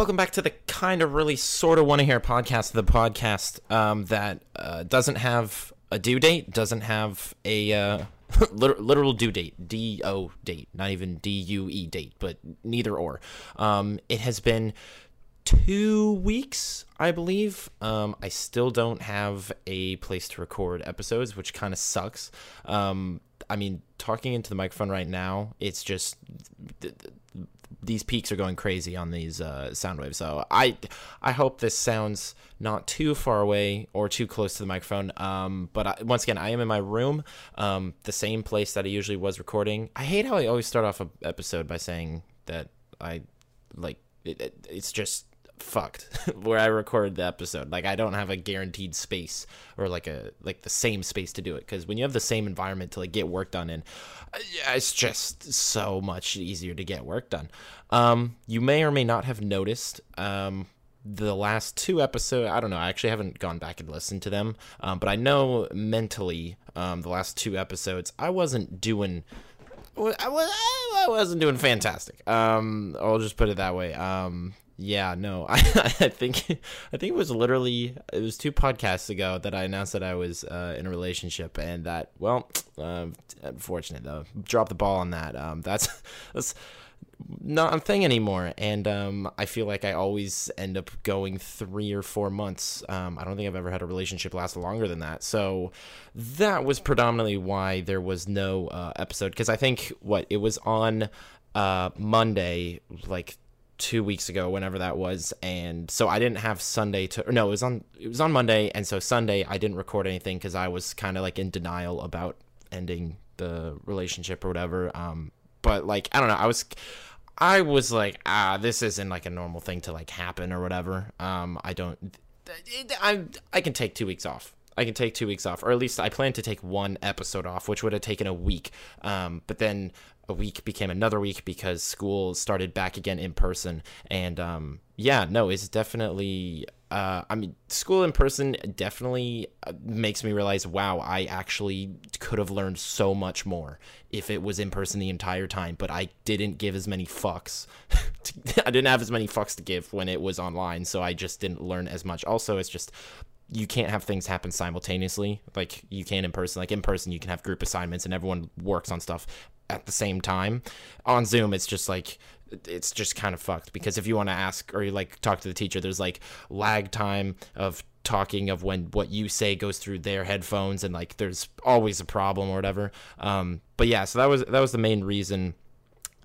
Welcome back to the kind of really sort of want to hear podcast, the podcast um, that uh, doesn't have a due date, doesn't have a uh, literal due date, D O date, not even D U E date, but neither or. Um, it has been two weeks, I believe. Um, I still don't have a place to record episodes, which kind of sucks. Um, I mean, talking into the microphone right now, it's just these peaks are going crazy on these uh, sound waves. So I I hope this sounds not too far away or too close to the microphone. Um, but I, once again, I am in my room, um, the same place that I usually was recording. I hate how I always start off an episode by saying that I like it, it, it's just fucked where I record the episode. Like I don't have a guaranteed space or like a like the same space to do it because when you have the same environment to like get work done in, uh, it's just so much easier to get work done. Um, you may or may not have noticed um, the last two episodes. I don't know. I actually haven't gone back and listened to them, um, but I know mentally um, the last two episodes I wasn't doing. I, was, I wasn't doing fantastic. Um, I'll just put it that way. Um, yeah, no, I, I think I think it was literally it was two podcasts ago that I announced that I was uh, in a relationship, and that well, uh, unfortunate though, dropped the ball on that. Um, that's that's not a thing anymore, and um, I feel like I always end up going three or four months. Um, I don't think I've ever had a relationship last longer than that, so that was predominantly why there was no uh, episode. Because I think what it was on uh, Monday, like two weeks ago, whenever that was, and so I didn't have Sunday to. no, it was on it was on Monday, and so Sunday I didn't record anything because I was kind of like in denial about ending the relationship or whatever. Um, but like I don't know, I was. I was like, ah, this isn't like a normal thing to like happen or whatever. Um, I don't, I I can take two weeks off. I can take two weeks off, or at least I plan to take one episode off, which would have taken a week. Um, but then a week became another week because school started back again in person. And um, yeah, no, it's definitely. Uh, I mean, school in person definitely uh, makes me realize, wow, I actually could have learned so much more if it was in person the entire time. But I didn't give as many fucks. I didn't have as many fucks to give when it was online, so I just didn't learn as much. Also, it's just you can't have things happen simultaneously like you can in person like in person you can have group assignments and everyone works on stuff at the same time. On Zoom, it's just like it's just kind of fucked because if you want to ask or you like talk to the teacher, there's like lag time of talking of when what you say goes through their headphones and like there's always a problem or whatever. Um, but yeah, so that was that was the main reason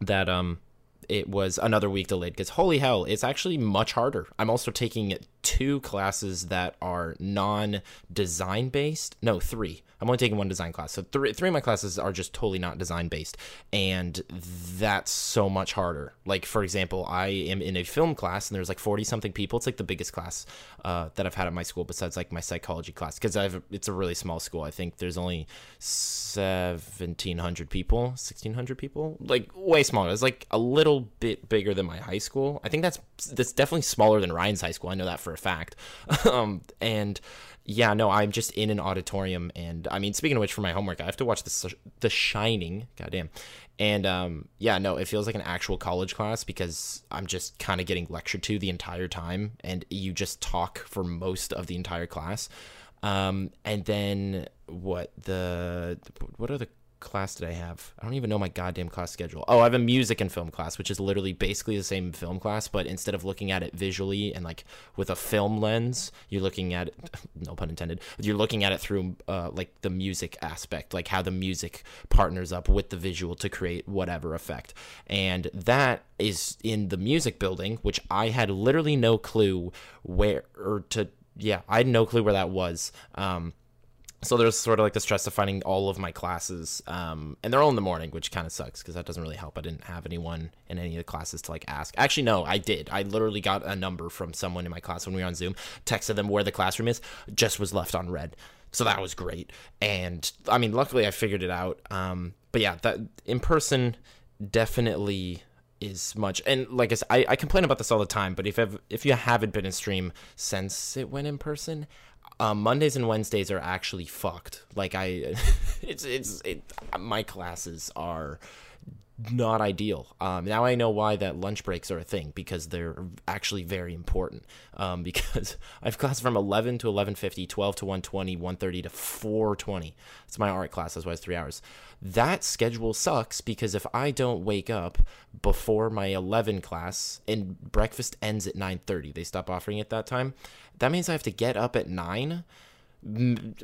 that um it was another week delayed because holy hell, it's actually much harder. I'm also taking two classes that are non design based. No, three. I'm only taking one design class. So three three of my classes are just totally not design based. And that's so much harder. Like for example, I am in a film class and there's like 40 something people. It's like the biggest class uh, that I've had at my school besides like my psychology class because I've it's a really small school. I think there's only 1700 people, 1600 people. Like way smaller. It's like a little bit bigger than my high school. I think that's that's definitely smaller than Ryan's high school. I know that for a fact. um, and yeah, no, I'm just in an auditorium, and I mean, speaking of which, for my homework, I have to watch the The Shining. Goddamn, and um, yeah, no, it feels like an actual college class because I'm just kind of getting lectured to the entire time, and you just talk for most of the entire class. Um, and then what the what are the class did I have? I don't even know my goddamn class schedule. Oh, I have a music and film class, which is literally basically the same film class, but instead of looking at it visually and like with a film lens, you're looking at it, no pun intended, you're looking at it through uh, like the music aspect, like how the music partners up with the visual to create whatever effect. And that is in the music building, which I had literally no clue where or to, yeah, I had no clue where that was. Um, so there's sort of like the stress of finding all of my classes um, and they're all in the morning which kind of sucks because that doesn't really help. I didn't have anyone in any of the classes to like ask. Actually no i did. I literally got a number from someone in my class when we were on zoom texted them where the classroom is just was left on red. So that was great. And i mean luckily i figured it out um, but yeah that in person definitely is much and like I, said, I, I complain about this all the time but if if you haven't been in stream since it went in person um, Mondays and Wednesdays are actually fucked. Like I, it's it's it. My classes are not ideal. Um, now I know why that lunch breaks are a thing because they're actually very important. Um, because I have class from 11 to 11:50, 12 to 1:20, 1:30 to 4:20. It's my art class. That's why it's three hours. That schedule sucks because if I don't wake up before my 11 class and breakfast ends at 9:30, they stop offering it that time. That means I have to get up at nine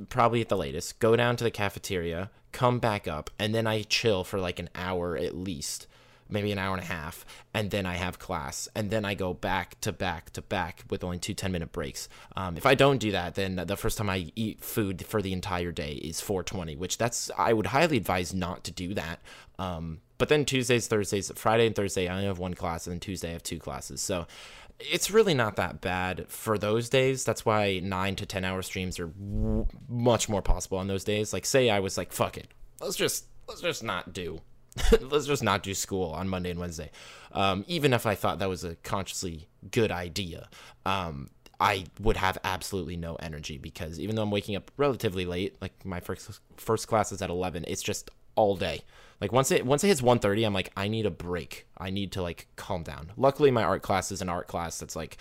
probably at the latest, go down to the cafeteria, come back up, and then I chill for like an hour at least, maybe an hour and a half, and then I have class, and then I go back to back to back with only two 10 minute breaks. Um, if I don't do that, then the first time I eat food for the entire day is 420, which that's, I would highly advise not to do that. Um, but then Tuesdays, Thursdays, Friday and Thursday, I only have one class, and then Tuesday I have two classes. So it's really not that bad for those days. That's why nine to ten hour streams are w- much more possible on those days. Like, say I was like, "Fuck it, let's just let's just not do, let's just not do school on Monday and Wednesday," um, even if I thought that was a consciously good idea. Um, I would have absolutely no energy because even though I'm waking up relatively late, like my first first class is at eleven, it's just all day. Like once it once it hits 1:30, I'm like I need a break. I need to like calm down. Luckily my art class is an art class that's like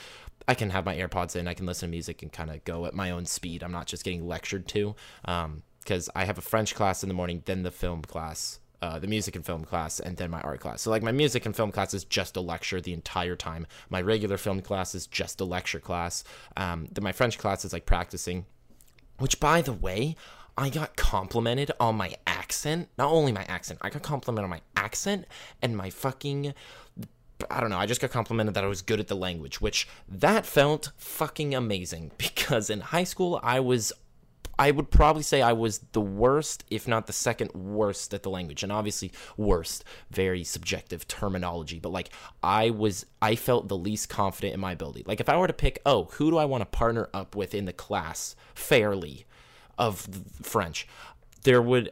I can have my AirPods in, I can listen to music and kind of go at my own speed. I'm not just getting lectured to. Um, because I have a French class in the morning, then the film class, uh, the music and film class, and then my art class. So like my music and film class is just a lecture the entire time. My regular film class is just a lecture class. Um, then my French class is like practicing. Which, by the way, I got complimented on my accent. Not only my accent, I got complimented on my accent and my fucking. I don't know. I just got complimented that I was good at the language, which that felt fucking amazing because in high school I was I would probably say I was the worst, if not the second worst at the language. And obviously, worst, very subjective terminology. But like, I was, I felt the least confident in my ability. Like, if I were to pick, oh, who do I want to partner up with in the class fairly? Of French, there would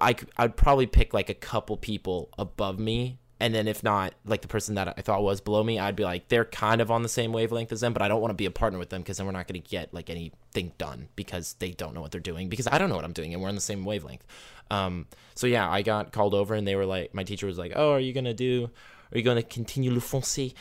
I I'd probably pick like a couple people above me and then if not like the person that i thought was below me i'd be like they're kind of on the same wavelength as them but i don't want to be a partner with them because then we're not going to get like anything done because they don't know what they're doing because i don't know what i'm doing and we're on the same wavelength um, so yeah i got called over and they were like my teacher was like oh are you going to do are you going to continue le français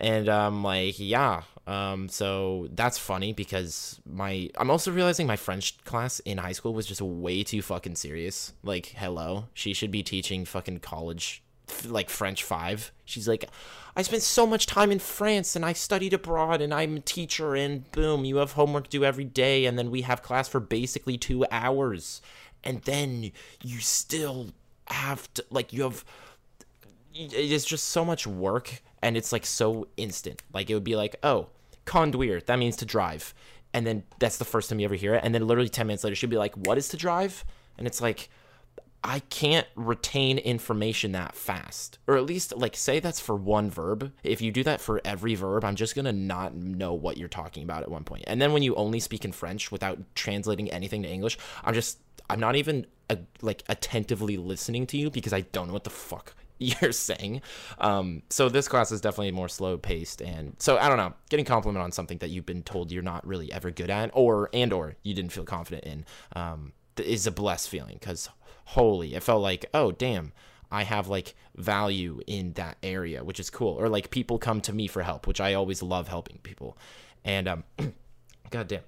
and I'm like, yeah. Um, so that's funny because my I'm also realizing my French class in high school was just way too fucking serious. Like, hello, she should be teaching fucking college like French 5. She's like, I spent so much time in France and I studied abroad and I'm a teacher and boom, you have homework due every day and then we have class for basically 2 hours. And then you still have to like you have it's just so much work and it's like so instant. Like it would be like, oh, conduire, that means to drive. And then that's the first time you ever hear it. And then literally 10 minutes later, she'll be like, what is to drive? And it's like, I can't retain information that fast. Or at least, like, say that's for one verb. If you do that for every verb, I'm just gonna not know what you're talking about at one point. And then when you only speak in French without translating anything to English, I'm just, I'm not even, uh, like, attentively listening to you because I don't know what the fuck you're saying. Um, so this class is definitely more slow paced, and so I don't know, getting compliment on something that you've been told you're not really ever good at, or and or you didn't feel confident in, um, is a blessed feeling because holy, it felt like oh damn. I have like value in that area, which is cool. Or like people come to me for help, which I always love helping people. And um god damn.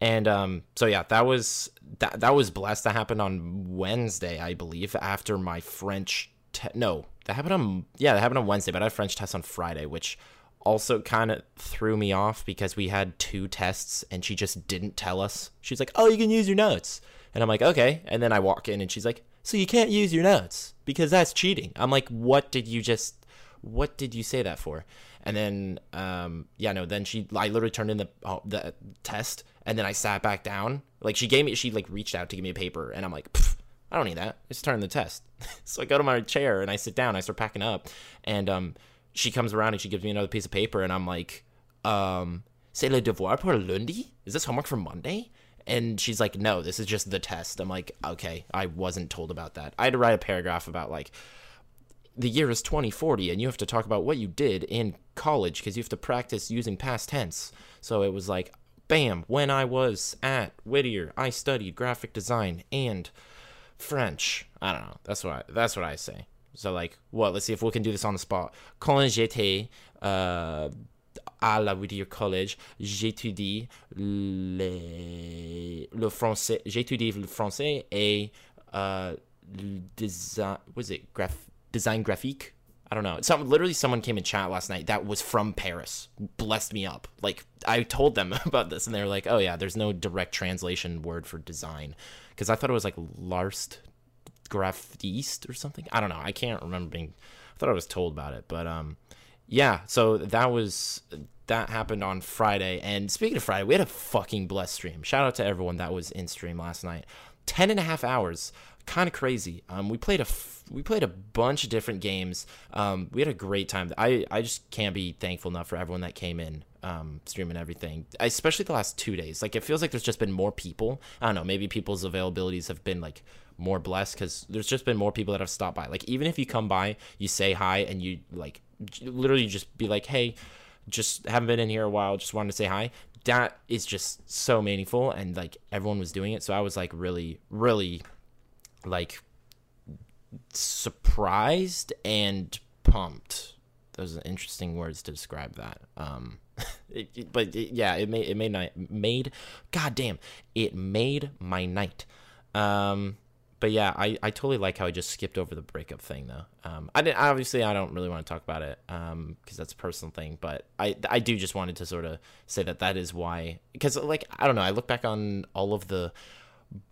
And um so yeah, that was that that was blessed. That happened on Wednesday, I believe, after my French te- no, that happened on yeah, that happened on Wednesday, but I had French test on Friday, which also kind of threw me off because we had two tests and she just didn't tell us. She's like, "Oh, you can use your notes." And I'm like, "Okay." And then I walk in and she's like, "So you can't use your notes because that's cheating." I'm like, "What did you just what did you say that for?" And then um yeah, no, then she I literally turned in the oh, the test and then I sat back down. Like she gave me she like reached out to give me a paper and I'm like, I don't need that. It's turn the test. so I go to my chair and I sit down. I start packing up, and um, she comes around and she gives me another piece of paper, and I'm like, um, c'est le devoir pour lundi? Is this homework for Monday? And she's like, no, this is just the test. I'm like, okay, I wasn't told about that. I had to write a paragraph about like the year is 2040 and you have to talk about what you did in college because you have to practice using past tense. So it was like, bam, when I was at Whittier, I studied graphic design and French. I don't know. That's what I, that's what I say. So like, what? Let's see if we can do this on the spot. Quand j'étais uh, à la Whittier College, j'étudie les, le français. J'étudie le français et uh, le design. Was it graph design graphique? I don't know. Some literally someone came in chat last night that was from Paris. Blessed me up. Like I told them about this and they were like, "Oh yeah, there's no direct translation word for design." Cuz I thought it was like Larst Graphiste or something. I don't know. I can't remember being I thought I was told about it, but um yeah, so that was that happened on Friday. And speaking of Friday, we had a fucking blessed stream. Shout out to everyone that was in stream last night. Ten and a half hours kind of crazy. Um, we played a f- we played a bunch of different games. Um, we had a great time. I I just can't be thankful enough for everyone that came in, um, streaming everything. Especially the last two days. Like it feels like there's just been more people. I don't know. Maybe people's availabilities have been like more blessed because there's just been more people that have stopped by. Like even if you come by, you say hi and you like literally just be like, hey. Just haven't been in here a while. Just wanted to say hi that is just so meaningful and like everyone was doing it so i was like really really like surprised and pumped. Those are interesting words to describe that. Um, it, it, but it, yeah, it made it made night made. God damn, it made my night. Um, but yeah, I, I totally like how I just skipped over the breakup thing though. Um, I didn't obviously I don't really want to talk about it um because that's a personal thing, but I I do just wanted to sort of say that that is why because like I don't know I look back on all of the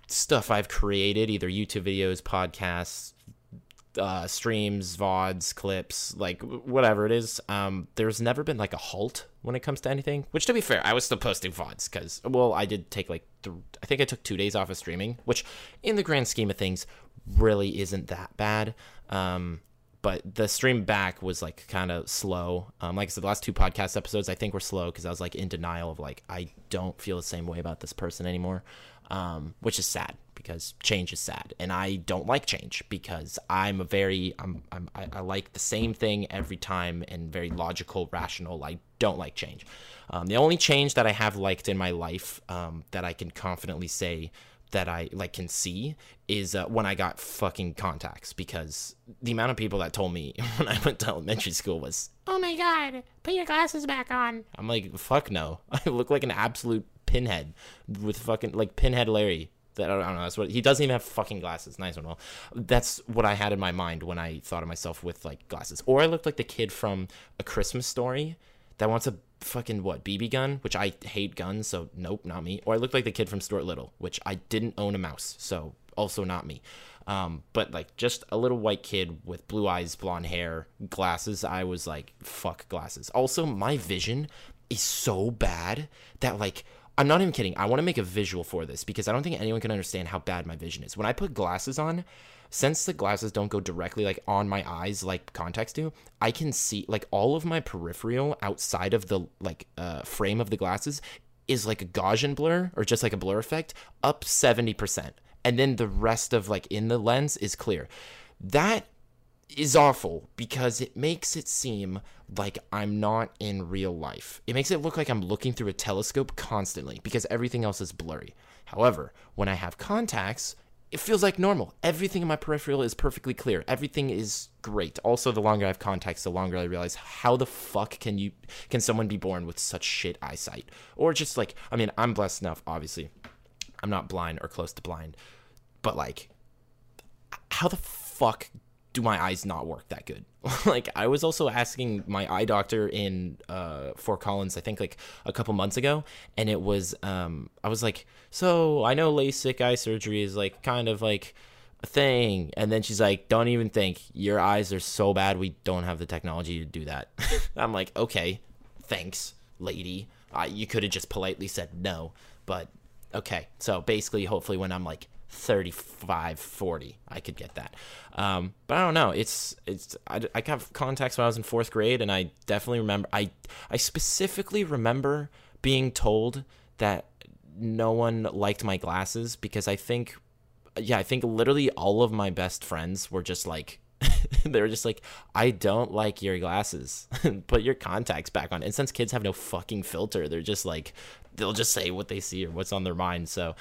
stuff I've created, either YouTube videos, podcasts, uh, streams, VODs, clips, like whatever it is. Um, there's never been like a halt when it comes to anything. Which, to be fair, I was still posting VODs because, well, I did take like, th- I think I took two days off of streaming, which in the grand scheme of things really isn't that bad. Um, but the stream back was like kind of slow. Um, like I said, the last two podcast episodes I think were slow because I was like in denial of like I don't feel the same way about this person anymore um, which is sad because change is sad, and I don't like change because I'm a very I'm, I'm I, I like the same thing every time and very logical, rational. I don't like change. Um, the only change that I have liked in my life um, that I can confidently say that I like can see is uh, when I got fucking contacts because the amount of people that told me when I went to elementary school was, "Oh my god, put your glasses back on." I'm like, "Fuck no, I look like an absolute Pinhead with fucking like Pinhead Larry. That I don't know. That's what he doesn't even have fucking glasses. Nice one. That's what I had in my mind when I thought of myself with like glasses. Or I looked like the kid from A Christmas Story that wants a fucking what BB gun, which I hate guns, so nope, not me. Or I looked like the kid from Stuart Little, which I didn't own a mouse, so also not me. Um, but like just a little white kid with blue eyes, blonde hair, glasses. I was like, fuck glasses. Also, my vision is so bad that like I'm not even kidding. I want to make a visual for this because I don't think anyone can understand how bad my vision is. When I put glasses on, since the glasses don't go directly like on my eyes like contacts do, I can see like all of my peripheral outside of the like uh, frame of the glasses is like a Gaussian blur or just like a blur effect up 70%. And then the rest of like in the lens is clear. That is awful because it makes it seem like I'm not in real life. It makes it look like I'm looking through a telescope constantly because everything else is blurry. However, when I have contacts, it feels like normal. Everything in my peripheral is perfectly clear. Everything is great. Also, the longer I have contacts, the longer I realize how the fuck can you can someone be born with such shit eyesight? Or just like, I mean, I'm blessed enough, obviously. I'm not blind or close to blind. But like how the fuck do my eyes not work that good? like I was also asking my eye doctor in uh Fort Collins, I think like a couple months ago, and it was um I was like, so I know LASIK eye surgery is like kind of like a thing, and then she's like, don't even think your eyes are so bad we don't have the technology to do that. I'm like, okay, thanks, lady. You could have just politely said no, but okay. So basically, hopefully, when I'm like 35 40 i could get that. Um, but i don't know. It's it's I, I got contacts when i was in fourth grade and i definitely remember i i specifically remember being told that no one liked my glasses because i think yeah i think literally all of my best friends were just like they were just like, I don't like your glasses. Put your contacts back on. And since kids have no fucking filter, they're just like, they'll just say what they see or what's on their mind. So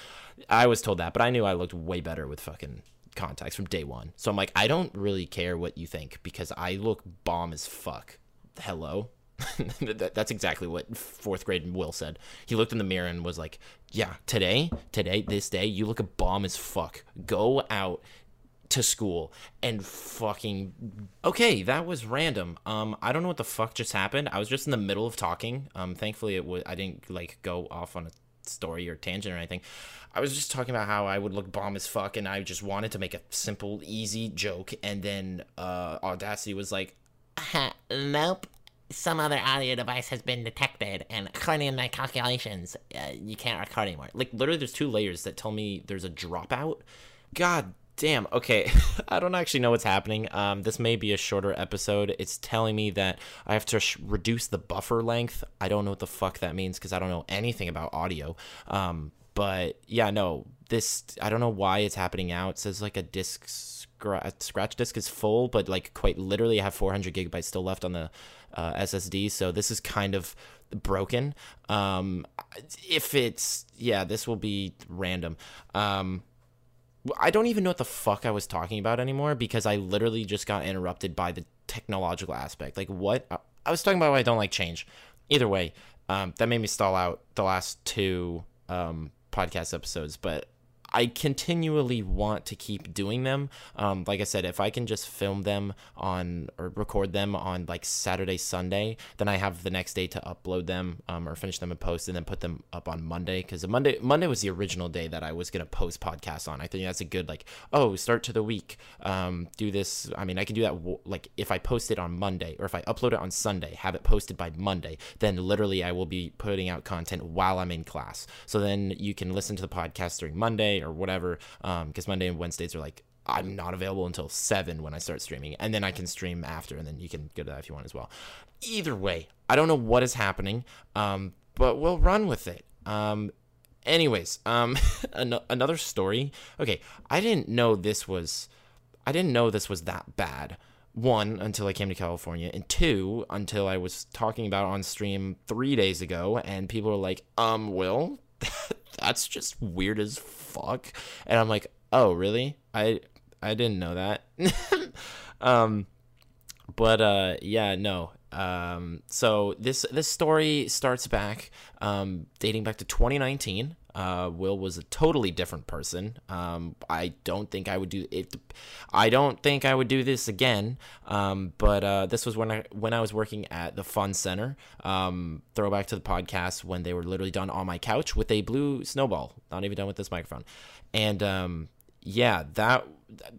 I was told that, but I knew I looked way better with fucking contacts from day one. So I'm like, I don't really care what you think because I look bomb as fuck. Hello. That's exactly what fourth grade Will said. He looked in the mirror and was like, "Yeah, today, today, this day, you look a bomb as fuck. Go out to school and fucking okay that was random. Um i don't know what the fuck just happened. I was just in the middle of talking. Um thankfully it was i didn't like go off on a story or tangent or anything. I was just talking about how i would look bomb as fuck and i just wanted to make a simple easy joke and then uh audacity was like nope. Some other audio device has been detected, and according to my calculations, uh, you can't record anymore. like literally there's two layers that tell me there's a dropout. God damn okay. I don't actually know what's happening. Um this may be a shorter episode. It's telling me that i have to sh- reduce the buffer length. I don't know what the fuck that means because i don't know anything about audio. Um but yeah no this i don't know why it's happening now. It says like a disk scra- scratch disk is full but like quite literally i have 400 gigabytes still left on the uh, ssd so this is kind of broken. Um if it's yeah this will be random. Um I don't even know what the fuck I was talking about anymore because I literally just got interrupted by the technological aspect. Like, what? I was talking about why I don't like change. Either way, um, that made me stall out the last two um, podcast episodes, but I continually want to keep doing them. Um, like I said, if I can just film them on or record them on like Saturday, Sunday, then I have the next day to upload them um, or finish them in post and then put them up on Monday. Because Monday Monday was the original day that I was gonna post podcasts on. I think that's a good like oh start to the week. Um, do this. I mean, I can do that like if I post it on Monday or if I upload it on Sunday, have it posted by Monday. Then literally I will be putting out content while I'm in class. So then you can listen to the podcast during Monday or whatever. Because Monday and Wednesdays are like I'm not available until seven when I start streaming, and then I can stream after, and then you can go to that if you want as well. Either way, I don't know what is happening, um, but we'll run with it. Um, anyways, um, an- another story. Okay, I didn't know this was, I didn't know this was that bad. One, until I came to California, and two, until I was talking about on stream three days ago, and people were like, um, Will, that's just weird as fuck. And I'm like, oh, really? I I didn't know that. um, but uh, yeah, no. Um, so this this story starts back, um, dating back to 2019. Uh, Will was a totally different person. Um, I don't think I would do it. I don't think I would do this again. Um, but uh, this was when I when I was working at the Fun Center. Um, throwback to the podcast when they were literally done on my couch with a blue snowball. Not even done with this microphone, and um, yeah, that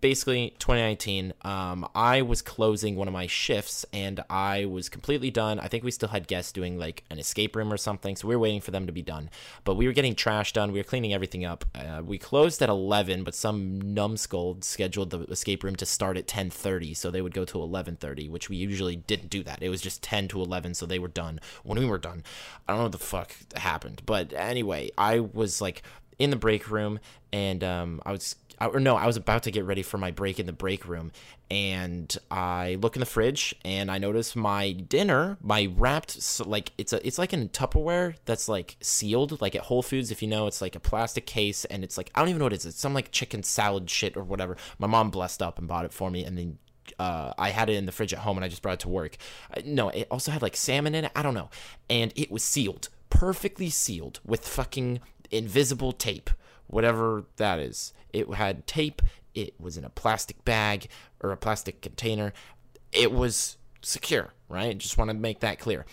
basically 2019 um, i was closing one of my shifts and i was completely done. I think we still had guests doing like an escape room or something so we were waiting for them to be done. But we were getting trash done. We were cleaning everything up. Uh, we closed at 11 but some numbskull scheduled the escape room to start at 10.30 so they would go to 11.30 which we usually didn't do that. It was just 10 to 11 so they were done when we were done. I don't know what the fuck happened. But anyway i was like in the break room and um, i was or no, I was about to get ready for my break in the break room, and I look in the fridge and I notice my dinner, my wrapped like it's a it's like in Tupperware that's like sealed, like at Whole Foods. If you know, it's like a plastic case, and it's like I don't even know what it is. It's some like chicken salad shit or whatever. My mom blessed up and bought it for me, and then uh, I had it in the fridge at home and I just brought it to work. No, it also had like salmon in it. I don't know. And it was sealed, perfectly sealed with fucking invisible tape, whatever that is. It had tape. It was in a plastic bag or a plastic container. It was secure, right? Just want to make that clear.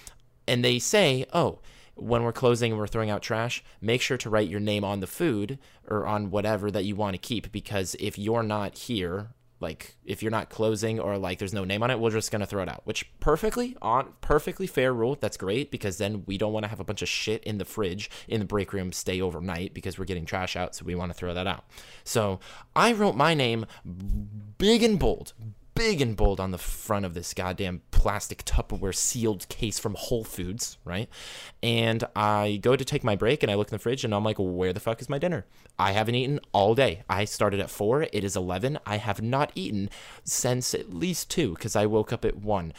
And they say, oh, when we're closing and we're throwing out trash, make sure to write your name on the food or on whatever that you want to keep because if you're not here like if you're not closing or like there's no name on it we're just going to throw it out. Which perfectly on perfectly fair rule. That's great because then we don't want to have a bunch of shit in the fridge in the break room stay overnight because we're getting trash out so we want to throw that out. So i wrote my name big and bold big and bold on the front of this goddamn plastic Tupperware sealed case from Whole Foods, right? And I go to take my break and I look in the fridge and I'm like, where the fuck is my dinner? I haven't eaten all day. I started at four. It is 11. I have not eaten since at least two because I woke up at one.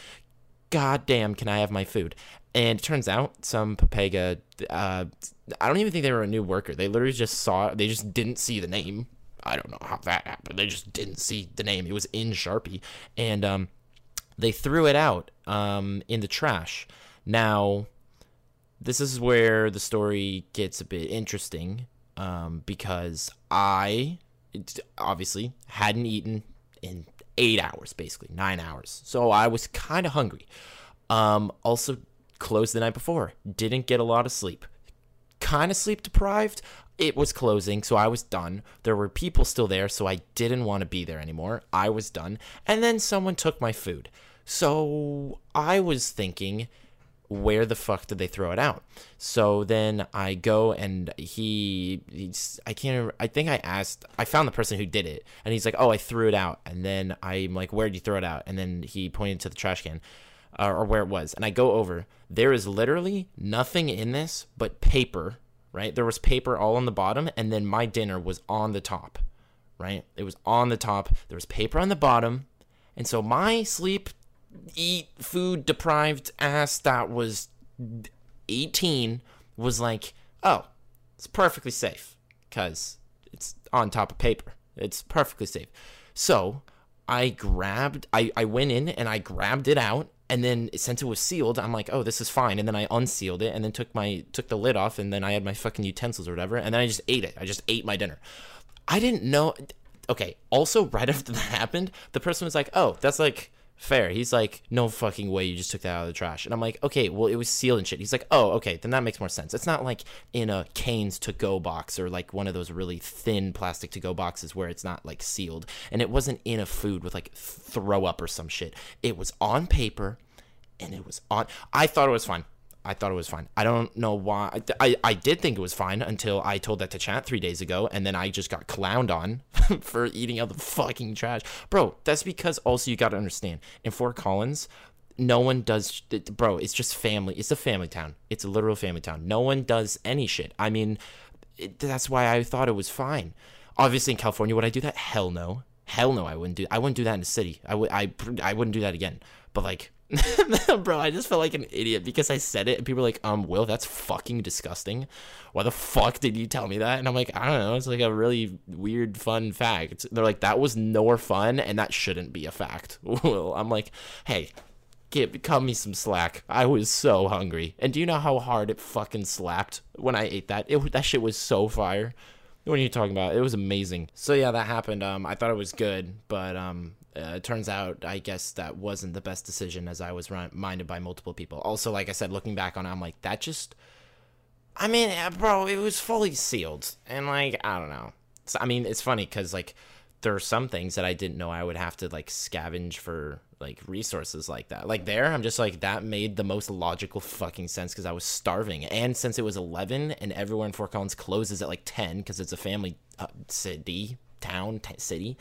God damn, can I have my food? And it turns out some Papega, uh, I don't even think they were a new worker. They literally just saw, they just didn't see the name I don't know how that happened. They just didn't see the name. It was in Sharpie, and um, they threw it out um in the trash. Now, this is where the story gets a bit interesting um, because I obviously hadn't eaten in eight hours, basically nine hours. So I was kind of hungry. Um, also, closed the night before. Didn't get a lot of sleep. Kind of sleep deprived. It was closing, so I was done. There were people still there, so I didn't want to be there anymore. I was done. And then someone took my food. So I was thinking, where the fuck did they throw it out? So then I go and he, he's, I can't, I think I asked, I found the person who did it and he's like, oh, I threw it out. And then I'm like, where'd you throw it out? And then he pointed to the trash can uh, or where it was. And I go over, there is literally nothing in this but paper, right? There was paper all on the bottom and then my dinner was on the top, right? It was on the top. There was paper on the bottom. And so my sleep eat food deprived ass that was 18 was like, oh, it's perfectly safe because it's on top of paper. It's perfectly safe. So I grabbed, I, I went in and I grabbed it out. And then since it was sealed, I'm like, oh, this is fine. And then I unsealed it and then took my took the lid off and then I had my fucking utensils or whatever. And then I just ate it. I just ate my dinner. I didn't know. Okay. Also, right after that happened, the person was like, oh, that's like fair. He's like, no fucking way you just took that out of the trash. And I'm like, okay, well, it was sealed and shit. He's like, oh, okay, then that makes more sense. It's not like in a Cane's to go box or like one of those really thin plastic to go boxes where it's not like sealed. And it wasn't in a food with like throw up or some shit. It was on paper and it was on. I thought it was fine. I thought it was fine. I don't know why. I, I, did think it was fine until I told that to chat three days ago, and then I just got clowned on for eating out the fucking trash. Bro, that's because also you got to understand in Fort Collins, no one does. Bro, it's just family. It's a family town. It's a literal family town. No one does any shit. I mean, it, that's why I thought it was fine. Obviously, in California, would I do that? Hell no. Hell no, I wouldn't do. I wouldn't do that in the city. I would. I. I wouldn't do that again. But like, bro, I just felt like an idiot because I said it, and people were like, "Um, Will, that's fucking disgusting. Why the fuck did you tell me that?" And I'm like, I don't know. It's like a really weird, fun fact. They're like, that was nor fun, and that shouldn't be a fact. Will, I'm like, hey, Give, cut me some slack. I was so hungry. And do you know how hard it fucking slapped when I ate that? It that shit was so fire. What are you talking about? It was amazing. So yeah, that happened. Um, I thought it was good, but um, uh, it turns out I guess that wasn't the best decision as I was reminded by multiple people. Also, like I said, looking back on it, I'm like, that just. I mean, uh, bro, it was fully sealed, and like I don't know. So, I mean, it's funny because like there are some things that I didn't know I would have to like scavenge for like resources like that. Like there, I'm just like that made the most logical fucking sense because I was starving, and since it was 11 and everywhere in Fort Collins closes at like 10 because it's a family uh, city, town, t- city,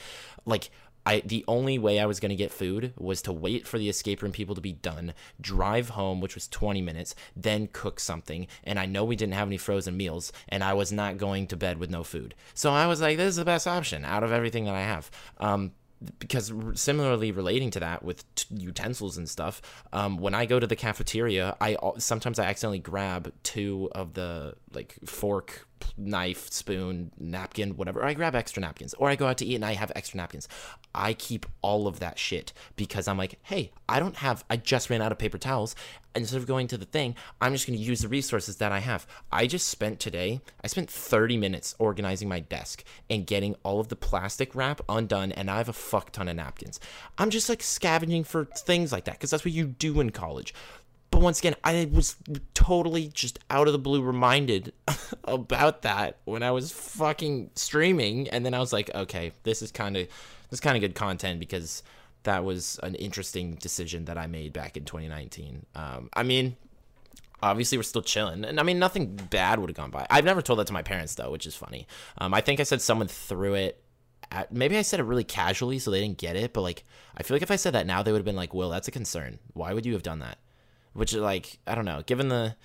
like. I the only way I was gonna get food was to wait for the escape room people to be done, drive home, which was 20 minutes, then cook something. And I know we didn't have any frozen meals, and I was not going to bed with no food. So I was like, this is the best option out of everything that I have. Um, because similarly relating to that with t- utensils and stuff um, when i go to the cafeteria i sometimes i accidentally grab two of the like fork knife spoon napkin whatever. I grab extra napkins or i go out to eat and i have extra napkins. I keep all of that shit because i'm like hey i don't have i just ran out of paper towels. Instead of going to the thing i'm just going to use the resources that i have. I just spent today i spent 30 minutes organizing my desk and getting all of the plastic wrap undone and i have a fuck ton of napkins. I'm just like scavenging for things like that because that's what you do in college but once again, I was totally just out of the blue reminded about that when I was fucking streaming, and then I was like, okay, this is kind of this is kind of good content because that was an interesting decision that I made back in 2019. Um, I mean, obviously we're still chilling, and I mean nothing bad would have gone by. I've never told that to my parents though, which is funny. Um, I think I said someone threw it. At, maybe I said it really casually, so they didn't get it. But like, I feel like if I said that now, they would have been like, "Will, that's a concern. Why would you have done that?" Which is like I don't know, given the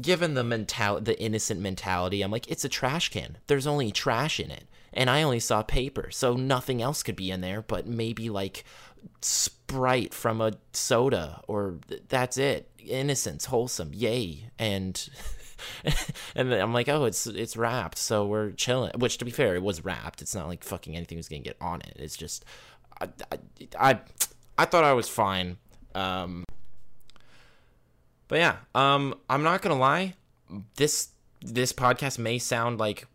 given the mental the innocent mentality, I'm like it's a trash can. There's only trash in it, and I only saw paper, so nothing else could be in there, but maybe like Sprite from a soda, or th- that's it. Innocence, wholesome, yay, and. and I'm like, oh, it's it's wrapped, so we're chilling. Which, to be fair, it was wrapped. It's not like fucking anything was gonna get on it. It's just, I, I, I, I thought I was fine. Um, but yeah, um, I'm not gonna lie. This this podcast may sound like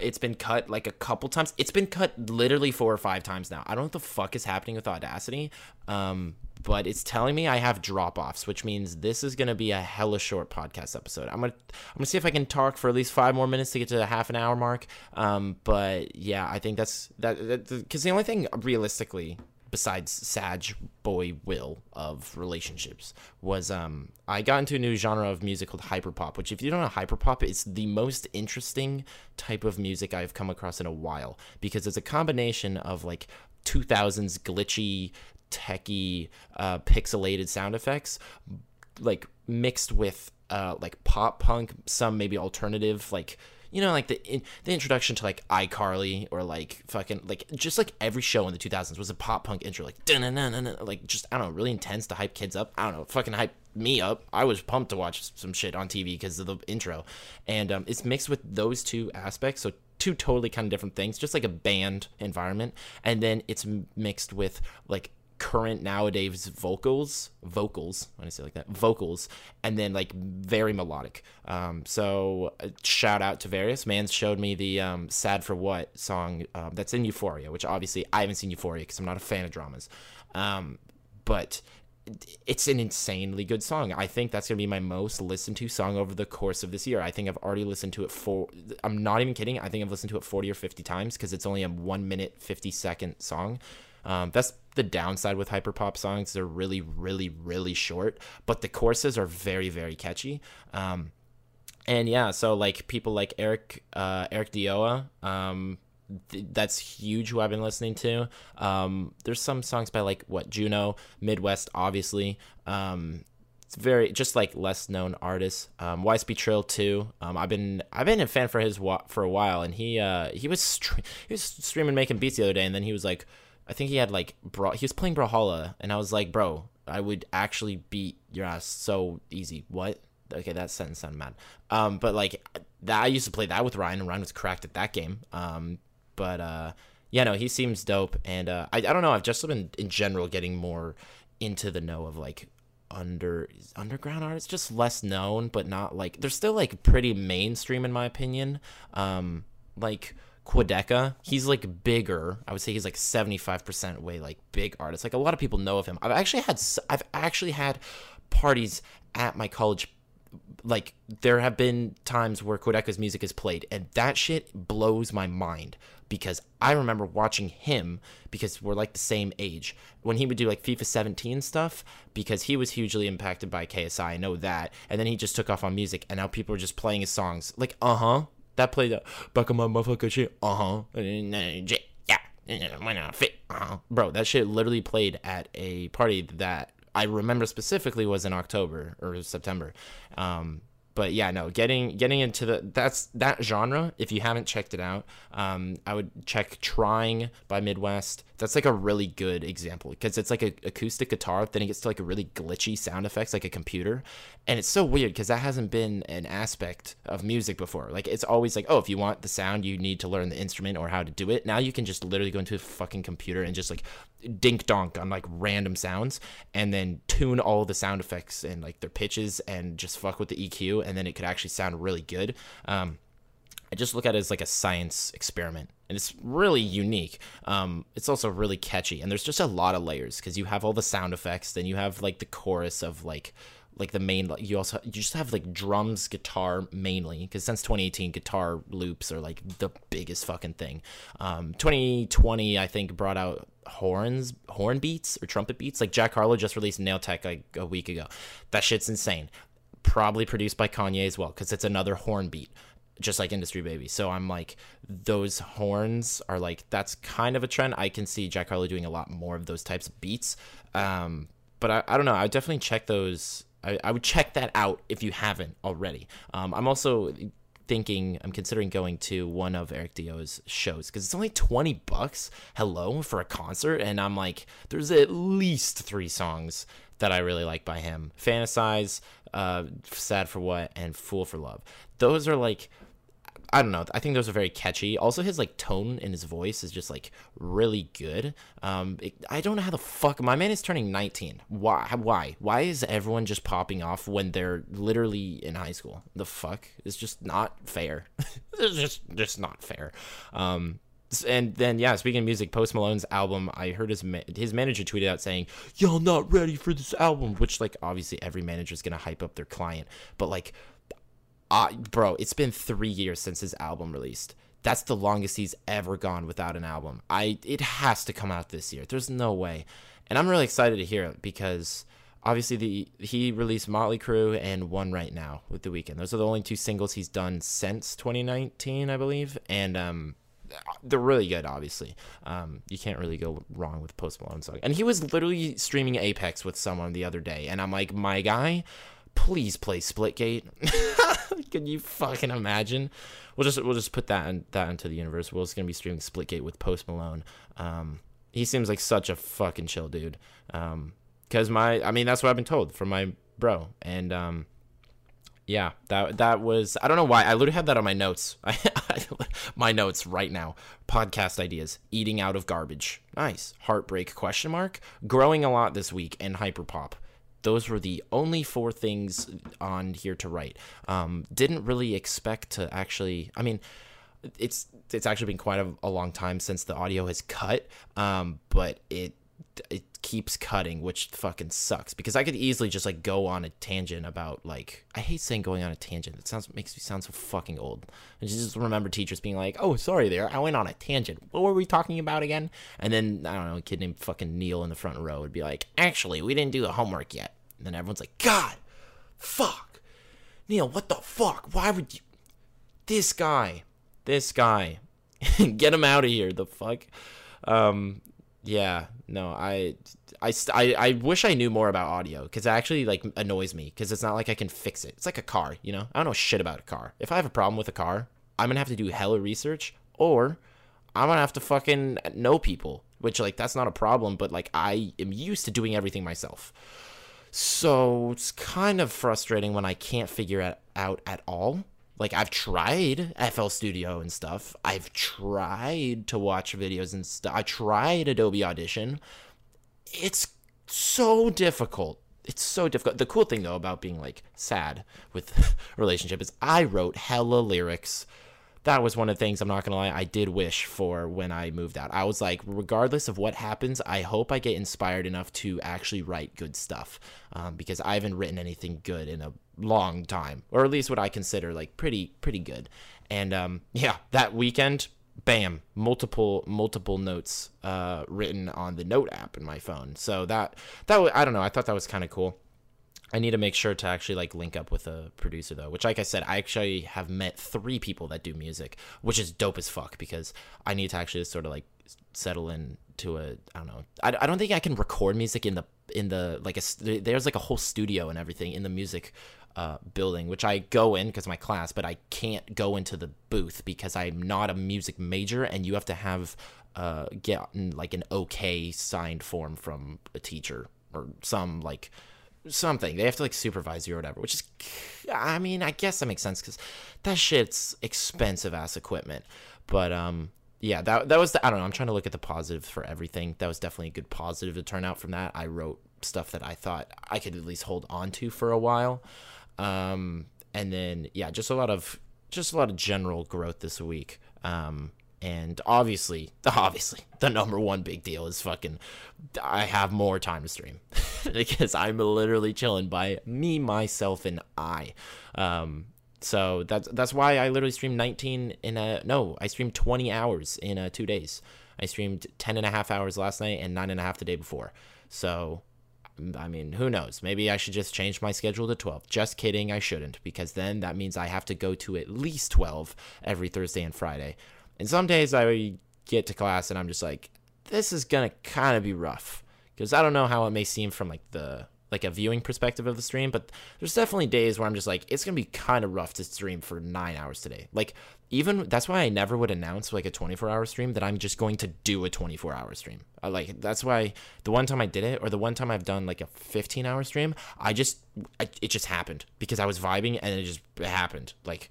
it's been cut like a couple times. It's been cut literally four or five times now. I don't know what the fuck is happening with Audacity. Um, but it's telling me I have drop offs, which means this is gonna be a hella short podcast episode. I'm gonna I'm gonna see if I can talk for at least five more minutes to get to the half an hour mark. Um, but yeah, I think that's that because the only thing realistically besides Sag boy will of relationships was um I got into a new genre of music called hyperpop, which if you don't know hyperpop, it's the most interesting type of music I've come across in a while because it's a combination of like 2000s glitchy, techy, uh, pixelated sound effects, like mixed with uh, like pop punk, some maybe alternative like you know, like the in, the introduction to like iCarly or like fucking like just like every show in the 2000s was a pop punk intro, like like just I don't know, really intense to hype kids up. I don't know, fucking hype me up. I was pumped to watch some shit on TV because of the intro, and um, it's mixed with those two aspects. So two totally kind of different things, just like a band environment, and then it's mixed with like current nowadays vocals vocals when i say like that vocals and then like very melodic um, so uh, shout out to various mans showed me the um, sad for what song uh, that's in euphoria which obviously i haven't seen euphoria because i'm not a fan of dramas um, but it's an insanely good song. I think that's going to be my most listened to song over the course of this year. I think I've already listened to it for, I'm not even kidding. I think I've listened to it 40 or 50 times because it's only a one minute, 50 second song. Um, that's the downside with hyperpop songs. They're really, really, really short, but the choruses are very, very catchy. Um, and yeah, so like people like Eric, uh, ericdoa, um, th- that's huge. Who I've been listening to. Um, there's some songs by like what Juno, midwxst, obviously. Um, it's very just like less known artists. Um, YSP Trill too. Um, I've been I've been a fan for his wa- for a while, and he uh he was he was streaming making beats the other day, and then he was like, I think he had like bro. He was playing Brawlhalla, and I was like, bro, I would actually beat your ass so easy. What? Okay, that sentence sounded mad. Um, but like that, I used to play that with Ryan, and Ryan was cracked at that game. Um, but uh, yeah, no, he seems dope, and uh, I I don't know. I've just been in general getting more into the know of like under underground artists, just less known, but not like they're still like pretty mainstream in my opinion. Um, like Quadeca, he's like bigger. I would say he's like 75% way like big artist. Like a lot of people know of him. I've actually had I've actually had parties at my college like there have been times where Quadeca's music is played and that shit blows my mind because I remember watching him because we're like the same age when he would do like FIFA 17 stuff because he was hugely impacted by KSI I know that and then he just took off on music and now people are just playing his songs like uh-huh that played the back of my motherfucker shit. Uh huh. Yeah. Fit. Uh-huh. Bro, that shit literally played at a party that I remember specifically was in October or September. Um, but yeah, no, getting getting into the that's that genre. If you haven't checked it out, um, I would check "Trying" by midwxst. That's like a really good example because it's like a acoustic guitar, then it gets to like a really glitchy sound effects like a computer, and it's so weird because that hasn't been an aspect of music before. Like it's always like, oh, if you want the sound, you need to learn the instrument or how to do it. Now you can just literally go into a fucking computer and just like dink donk on like random sounds and then tune all the sound effects and like their pitches and just fuck with the EQ and then it could actually sound really good. Um, I just look at it as like a science experiment and it's really unique. Um, it's also really catchy and there's just a lot of layers because you have all the sound effects, then you have like the chorus of like like the main you also you just have like drums guitar mainly because since 2018 guitar loops are like the biggest fucking thing um 2020 i think brought out horns horn beats or trumpet beats. Like jack harlow just released nail tech like a week ago. That shit's insane. Probably produced by kanye as well because it's another horn beat just like industry baby. So i'm like those horns are like that's kind of a trend. I can see jack harlow doing a lot more of those types of beats. Um but I, I don't know. I definitely check those. I, I would check that out if you haven't already. Um, I'm also thinking, I'm considering going to one of ericdoa's shows because it's only 20 bucks. Hello for a concert, and I'm like, there's at least three songs that I really like by him: "Fantasize," uh, "Sad for What," and "Fool for Love." Those are like I don't know. I think those are very catchy. Also, his like tone in his voice is just like really good. Um, it, I don't know how the fuck my man is turning 19. Why? Why? Why is everyone just popping off when they're literally in high school? The fuck is just not fair. it's just just not fair. Um, and then yeah, speaking of music, Post Malone's album, I heard his ma- his manager tweeted out saying, "Y'all not ready for this album," which like obviously every manager is gonna hype up their client, but like uh, bro, it's been three years since his album released. That's the longest he's ever gone without an album. I it has to come out this year. There's no way, and I'm really excited to hear it because obviously the he released Motley Crew and One Right Now with the Weeknd. Those are the only two singles he's done since 2019, I believe, and um, they're really good. Obviously, um, you can't really go wrong with Post Malone song. And he was literally streaming Apex with someone the other day, and I'm like, my guy, please play Splitgate. Can you fucking imagine? We'll just we'll just put that in, that into the universe. Will's gonna be streaming Splitgate with Post Malone. Um, he seems like such a fucking chill dude. Um, cause my I mean that's what I've been told from my bro. And um, yeah, that that was I don't know why I literally have that on my notes. my notes right now. Podcast ideas. Eating out of garbage. Nice. Heartbreak question mark. Growing a lot this week and hyperpop those were the only four things on here to write. Um, didn't really expect to actually. I mean, it's it's actually been quite a, a long time since the audio has cut, um, but it it keeps cutting, which fucking sucks because I could easily just like go on a tangent about like I hate saying going on a tangent. It sounds makes me sound so fucking old. I just remember teachers being like, "Oh, sorry, there, I went on a tangent. What were we talking about again?" And then I don't know, a kid named fucking Neil in the front row would be like, "Actually, we didn't do the homework yet." And then everyone's like, "God, fuck, Neil, what the fuck? Why would you?" This guy, this guy, get him out of here. The fuck. Um, yeah, no, I, I, I, I wish I knew more about audio because it actually like annoys me because it's not like I can fix it. It's like a car, you know. I don't know shit about a car. If I have a problem with a car, I'm gonna have to do hella research, or I'm gonna have to fucking know people. Which like that's not a problem, but like I am used to doing everything myself. So it's kind of frustrating when I can't figure it out at all. Like I've tried FL Studio and stuff. I've tried to watch videos and stuff. I tried Adobe Audition. It's so difficult. It's so difficult. The cool thing though about being like sad with relationship is I wrote hella lyrics. That was one of the things I'm not gonna lie. I did wish for when I moved out. I was like, regardless of what happens, I hope I get inspired enough to actually write good stuff, um, because I haven't written anything good in a long time, or at least what I consider like pretty pretty good. And um, yeah, that weekend, bam, multiple multiple notes uh, written on the note app in my phone. So that that w- I don't know. I thought that was kind of cool. I need to make sure to actually like link up with a producer though, which like I said, I actually have met three people that do music, which is dope as fuck because I need to actually sort of like settle in to a I don't know. I, I don't think I can record music in the in the like a there's like a whole studio and everything in the music uh, building, which I go in because my class, but I can't go into the booth because I'm not a music major, and you have to have uh, get like an okay signed form from a teacher or some like something. They have to like supervise you or whatever, which is, I mean, I guess that makes sense because that shit's expensive ass equipment. But um, yeah, that that was the I don't know. I'm trying to look at the positives for everything. That was definitely a good positive to turn out from that. I wrote stuff that I thought I could at least hold on to for a while. Um, and then yeah, just a lot of just a lot of general growth this week. Um, and obviously, obviously, the number one big deal is fucking. I have more time to stream because I'm literally chilling by me, myself, and I. Um, so that's that's why I literally streamed 19 in a no, I streamed 20 hours in uh, two days. I streamed 10 and a half hours last night and nine and a half the day before. So I mean, who knows? Maybe I should just change my schedule to 12. Just kidding, I shouldn't, because then that means I have to go to at least 12 every Thursday and Friday. And some days I get to class and I'm just like, this is going to kind of be rough. Because I don't know how it may seem from like the like a viewing perspective of the stream, but there's definitely days where I'm just like, it's gonna be kind of rough to stream for nine hours today. Like even that's why I never would announce like a 24 hour stream that I'm just going to do a 24 hour stream. I, like that's why the one time I did it, or the one time I've done like a 15 hour stream, I just I, it just happened because I was vibing and it just happened. Like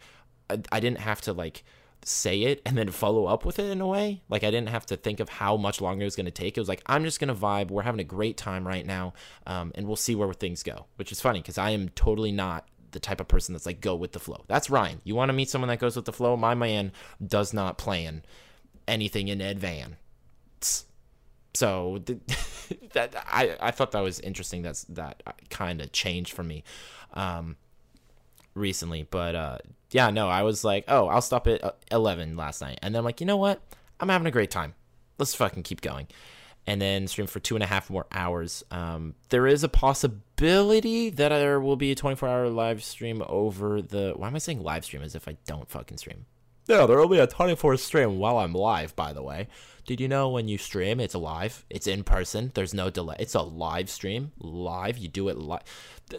I, I didn't have to like say it and then follow up with it in a way. Like I didn't have to think of how much longer it was going to take. It was like I'm just going to vibe. We're having a great time right now, um, and we'll see where things go. Which is funny because I am totally not the type of person that's like go with the flow. That's Ryan. You want to meet someone that goes with the flow? My man does not plan anything in advance. So that I I thought that was interesting. That's that kind of changed for me. Um, recently. But uh, yeah, no, I was like, oh, I'll stop at uh, 11 last night. And then I'm like, you know what? I'm having a great time. Let's fucking keep going. And then stream for two and a half more hours. Um, there is a possibility that there will be a 24 hour live stream over the. Why am I saying live stream as if I don't fucking stream? No, there will be a 24 stream while I'm live, by the way. Did you know when you stream, it's live? It's in person. There's no delay. It's a live stream. Live. You do it live.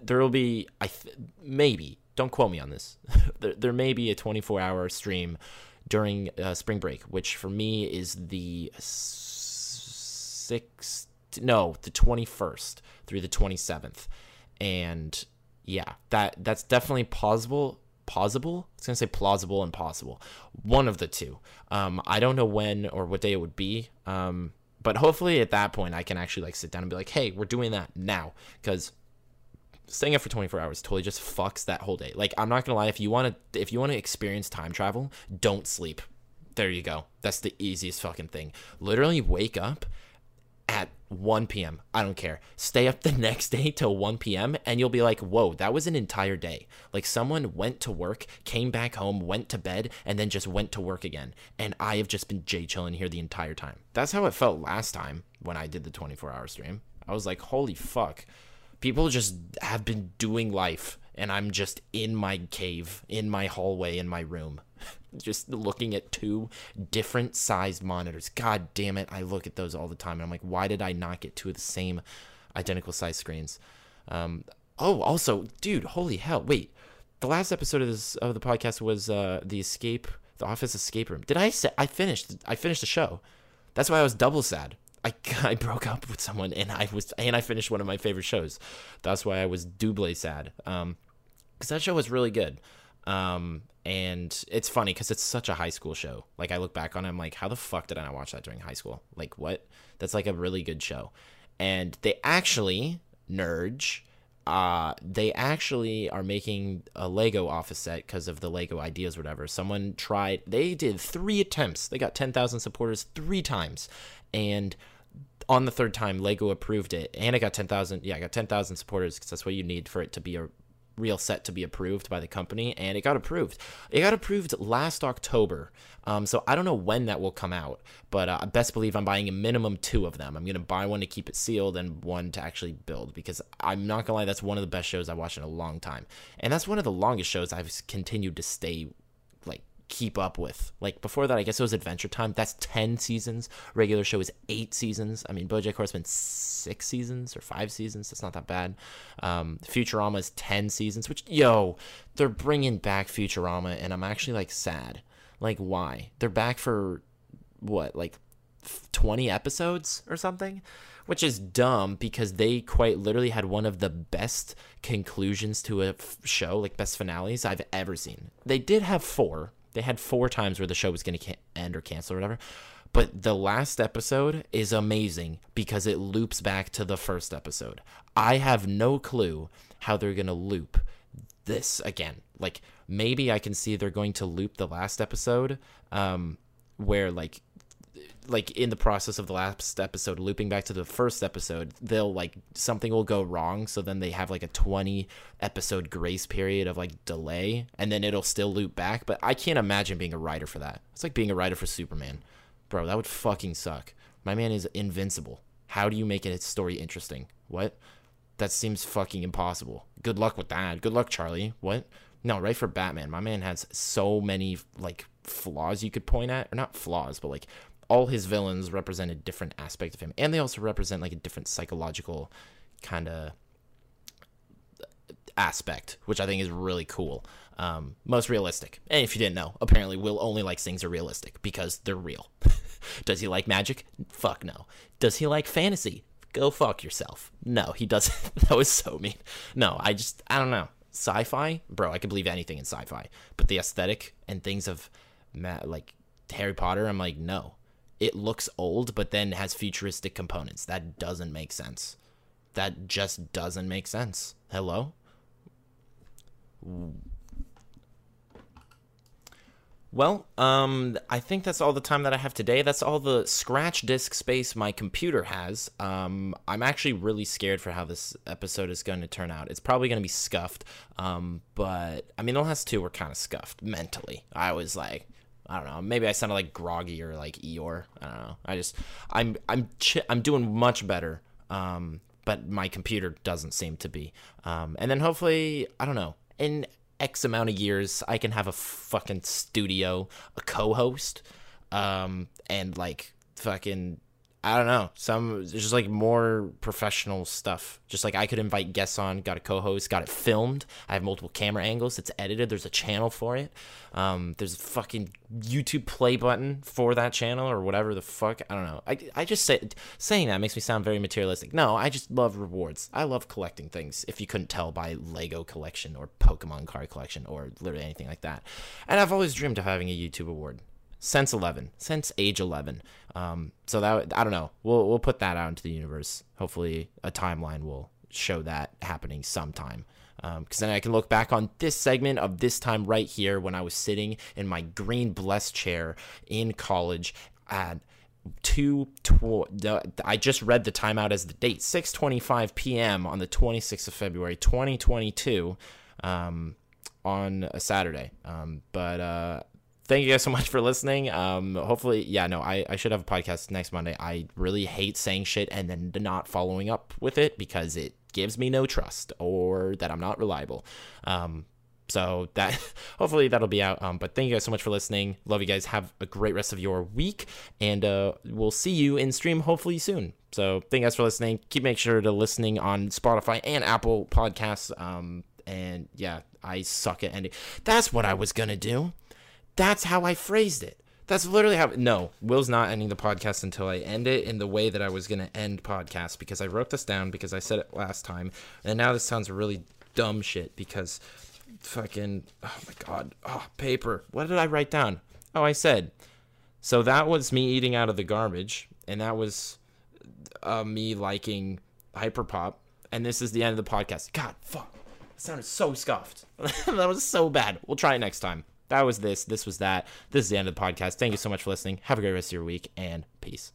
There will be, I th- maybe, don't quote me on this. there, there may be a 24 hour stream during uh, spring break, which for me is the sixth, no, the 21st through the 27th. And yeah, that that's definitely plausible. Plausible? I was gonna say plausible and possible. One of the two. Um, I don't know when or what day it would be. Um, but hopefully at that point I can actually like sit down and be like, hey, we're doing that now because staying up for 24 hours totally just fucks that whole day. Like I'm not gonna lie, if you want to if you want to experience time travel, don't sleep. There you go. That's the easiest fucking thing. Literally wake up at 1 p.m. I don't care. Stay up the next day till 1 p.m. and you'll be like, whoa, that was an entire day. Like someone went to work, came back home, went to bed, and then just went to work again. And I have just been J chilling here the entire time. That's how it felt last time when I did the 24 hour stream. I was like, holy fuck people just have been doing life and I'm just in my cave, in my hallway, in my room, just looking at two different sized monitors. God damn it, I look at those all the time and I'm like, why did I not get two of the same identical size screens? Um, oh, also, dude, holy hell, wait. The last episode of this of the podcast was uh, the escape, the office escape room. Did I say I finished? I finished the show. That's why I was double sad. I, I broke up with someone and I was and I finished one of my favorite shows. That's why I was doubly sad. Um, because that show was really good. Um, and it's funny because it's such a high school show. Like I look back on it, I'm like, how the fuck did I not watch that during high school? Like what? That's like a really good show. And they actually Nerge, uh, they actually are making a Lego office set because of the Lego ideas, whatever. Someone tried. They did three attempts. They got ten thousand supporters three times, and on the third time, Lego approved it, and it got ten thousand. Yeah, I got ten thousand supporters because that's what you need for it to be a real set to be approved by the company, and it got approved. It got approved last October. Um, so I don't know when that will come out, but uh, best believe I'm buying a minimum two of them. I'm gonna buy one to keep it sealed and one to actually build because I'm not gonna lie, that's one of the best shows I've watched in a long time, and that's one of the longest shows I've continued to stay keep up with. Like before that, I guess it was Adventure Time. That's ten seasons. Regular show is eight seasons. I mean, BoJack Horseman six seasons or five seasons. That's not that bad. Um, Futurama is ten seasons. Which yo, they're bringing back Futurama, and I'm actually like sad. Like why? They're back for what? Like twenty episodes or something which is dumb because they quite literally had one of the best conclusions to a f- show, like best finales I've ever seen. They did have four, they had four times where the show was going to end or cancel or whatever. But the last episode is amazing because it loops back to the first episode. I have no clue how they're going to loop this again. Like maybe I can see they're going to loop the last episode um where like like in the process of the last episode looping back to the first episode they'll like something will go wrong so then they have like a 20 episode grace period of like delay and then it'll still loop back but i can't imagine being a writer for that. It's like being a writer for superman. Bro that would fucking suck. My man is invincible. How do you make a story interesting? What? That seems fucking impossible. Good luck with that. Good luck charlie. What? No right for batman. My man has so many like flaws you could point at. Or not flaws but like all his villains represent a different aspect of him, and they also represent like a different psychological kind of aspect, which I think is really cool. Um, most realistic. And if you didn't know, apparently Will only likes things are realistic because they're real. Does he like magic? Fuck no. Does he like fantasy? Go fuck yourself. No, he doesn't. that was so mean. No, I just, I don't know. Sci fi? Bro, I could believe anything in sci fi. But the aesthetic and things of ma- like Harry Potter, I'm like, no. It looks old, but then has futuristic components. That doesn't make sense. That just doesn't make sense. Hello? Well, um, I think that's all the time that I have today. That's all the scratch disk space my computer has. Um, I'm actually really scared for how this episode is going to turn out. It's probably going to be scuffed, um, but I mean, the last two were kind of scuffed mentally. I was like, I don't know, maybe I sounded like groggy or like Eeyore. I don't know. I just, I'm, I'm, I'm doing much better. Um, but my computer doesn't seem to be. Um, and then hopefully, I don't know, in X amount of years, I can have a fucking studio, a co-host, um, and like fucking I don't know, some just like more professional stuff. Just like I could invite guests on, got a co-host, got it filmed. I have multiple camera angles. It's edited. There's a channel for it. Um, there's a fucking YouTube play button for that channel or whatever the fuck. I don't know. I, I just say saying that makes me sound very materialistic. No, I just love rewards. I love collecting things. If you couldn't tell by Lego collection or Pokemon card collection or literally anything like that. And I've always dreamed of having a YouTube award since 11 since age 11 um, so that i don't know. We'll we'll put that out into the universe. Hopefully a timeline will show that happening sometime. Because um, then I can look back on this segment of this time right here when I was sitting in my green blessed chair in college at two tw- I just read the timeout as the date 6:25 p.m. on the 26th of February 2022 um, on a Saturday. Um, but uh, thank you guys so much for listening. Um, hopefully, yeah, no, I, I should have a podcast next Monday. I really hate saying shit and then not following up with it because it gives me no trust or that I'm not reliable. Um, so that hopefully that'll be out. Um, but thank you guys so much for listening. Love you guys. Have a great rest of your week, and uh, we'll see you in stream hopefully soon. So thank you guys for listening. Keep making sure to listening on Spotify and Apple Podcasts. Um, and yeah, I suck at ending. That's what I was gonna do. That's how I phrased it. That's literally how. No, Will's not ending the podcast until I end it in the way that I was going to end podcast because I wrote this down because I said it last time. And now this sounds really dumb shit because fucking. Oh my god. Oh, paper. What did I write down? Oh, I said. So that was me eating out of the garbage. And that was uh, me liking Hyperpop. And this is the end of the podcast. God, fuck. That sounded so scuffed. that was so bad. We'll try it next time that was this, this was that. This is the end of the podcast. Thank you so much for listening. Have a great rest of your week and peace.